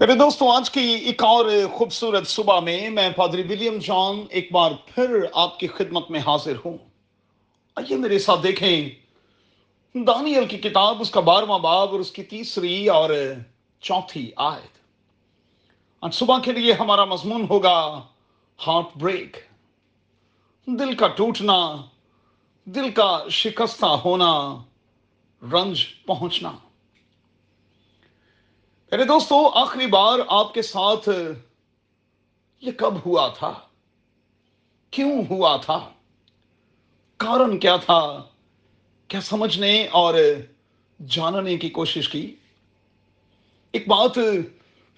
میرے دوستوں آج کی ایک اور خوبصورت صبح میں میں پادری ولیم جان ایک بار پھر آپ کی خدمت میں حاضر ہوں۔ آئیے میرے ساتھ دیکھیں۔ دانیل کی کتاب، اس کا بارہواں باب اور اس کی تیسری اور چوتھی آیت۔ آج صبح کے لیے ہمارا مضمون ہوگا ہارٹ بریک۔ دل کا ٹوٹنا، دل کا شکستہ ہونا، رنج پہنچنا۔ میرے دوستو، آخری بار آپ کے ساتھ یہ کب ہوا تھا؟ کیوں ہوا تھا؟ کارن کیا تھا؟ کیا سمجھنے اور جاننے کی کوشش کی؟ ایک بات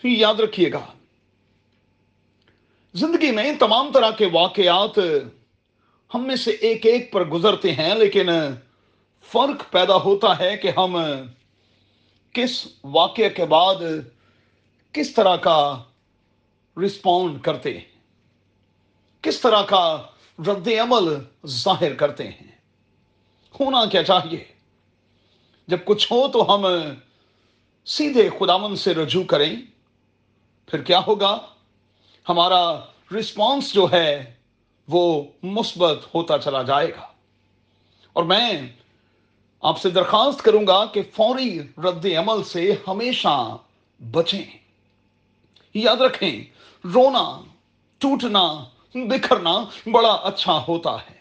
یاد رکھیے گا۔ زندگی میں تمام طرح کے واقعات ہم میں سے ایک ایک پر گزرتے ہیں، لیکن فرق پیدا ہوتا ہے کہ ہم کس واقعے کے بعد کس طرح کا رسپونڈ کرتے ہیں؟ کس طرح کا رد عمل ظاہر کرتے ہیں؟ ہونا کیا چاہیے؟ جب کچھ ہو تو ہم سیدھے خداون سے رجوع کریں، پھر کیا ہوگا؟ ہمارا رسپانس جو ہے وہ مثبت ہوتا چلا جائے گا۔ اور میں آپ سے درخواست کروں گا کہ فوری رد عمل سے ہمیشہ بچیں۔ یاد رکھیں، رونا، ٹوٹنا، بکھرنا بڑا اچھا ہوتا ہے۔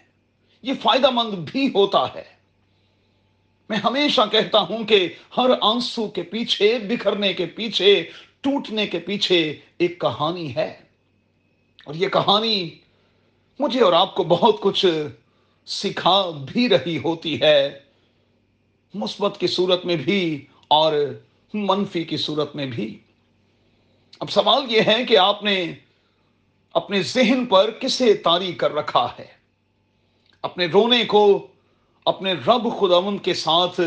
یہ فائدہ مند بھی ہوتا ہے۔ میں ہمیشہ کہتا ہوں کہ ہر آنسو کے پیچھے، بکھرنے کے پیچھے، ٹوٹنے کے پیچھے ایک کہانی ہے۔ اور یہ کہانی مجھے اور آپ کو بہت کچھ سکھا بھی رہی ہوتی ہے۔ مثبت کی صورت میں بھی اور منفی کی صورت میں بھی۔ اب سوال یہ ہے کہ آپ نے اپنے ذہن پر کسے تاری کر رکھا ہے؟ اپنے رونے کو اپنے رب خداون کے ساتھ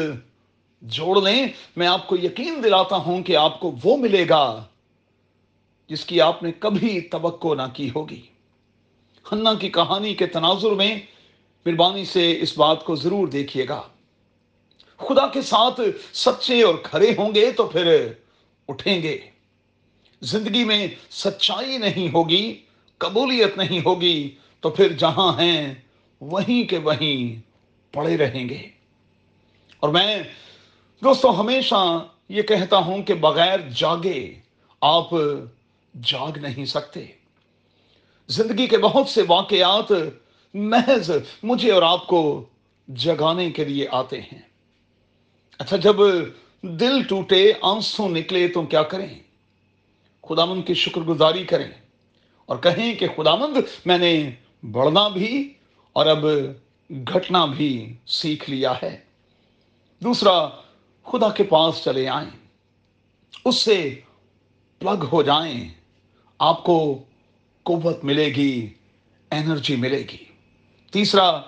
جوڑ لیں۔ میں آپ کو یقین دلاتا ہوں کہ آپ کو وہ ملے گا جس کی آپ نے کبھی توقع نہ کی ہوگی۔ ہنہ کی کہانی کے تناظر میں مہربانی سے اس بات کو ضرور دیکھیے گا۔ خدا کے ساتھ سچے اور کھڑے ہوں گے تو پھر اٹھیں گے۔ زندگی میں سچائی نہیں ہوگی، قبولیت نہیں ہوگی، تو پھر جہاں ہیں وہیں کے وہیں پڑے رہیں گے۔ اور میں دوستو ہمیشہ یہ کہتا ہوں کہ بغیر جاگے آپ جاگ نہیں سکتے۔ زندگی کے بہت سے واقعات محض مجھے اور آپ کو جگانے کے لیے آتے ہیں۔ اچھا جب دل ٹوٹے، آنسو نکلے تو کیا کریں؟ خدامند کی شکر گزاری کریں۔ اور کہیں کہ خدامند میں نے بڑھنا بھی اور اب گھٹنا بھی سیکھ لیا ہے۔ دوسرا، خدا کے پاس چلے آئیں۔ اس سے پلگ ہو جائیں۔ آپ کو قوت ملے گی، انرجی ملے گی۔ تیسرا،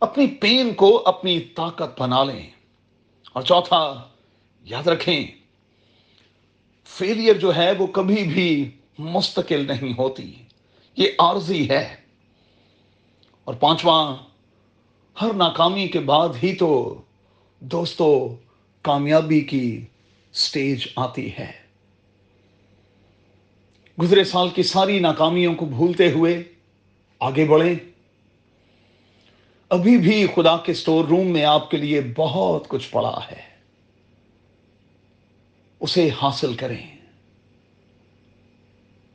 اپنی پین کو اپنی طاقت بنا لیں۔ اور چوتھا، یاد رکھیں فیلئر جو ہے وہ کبھی بھی مستقل نہیں ہوتی۔ یہ عارضی ہے۔ اور پانچواں، ہر ناکامی کے بعد ہی تو دوستو، کامیابی کی سٹیج آتی ہے۔ گزرے سال کی ساری ناکامیوں کو بھولتے ہوئے آگے بڑھیں۔ ابھی بھی خدا کے سٹور روم میں آپ کے لیے بہت کچھ پڑا ہے۔ اسے حاصل کریں۔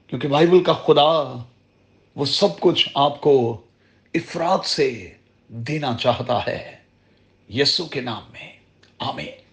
کیونکہ بائبل کا خدا وہ سب کچھ آپ کو افراد سے دینا چاہتا ہے۔ یسو کے نام میں۔ آمین۔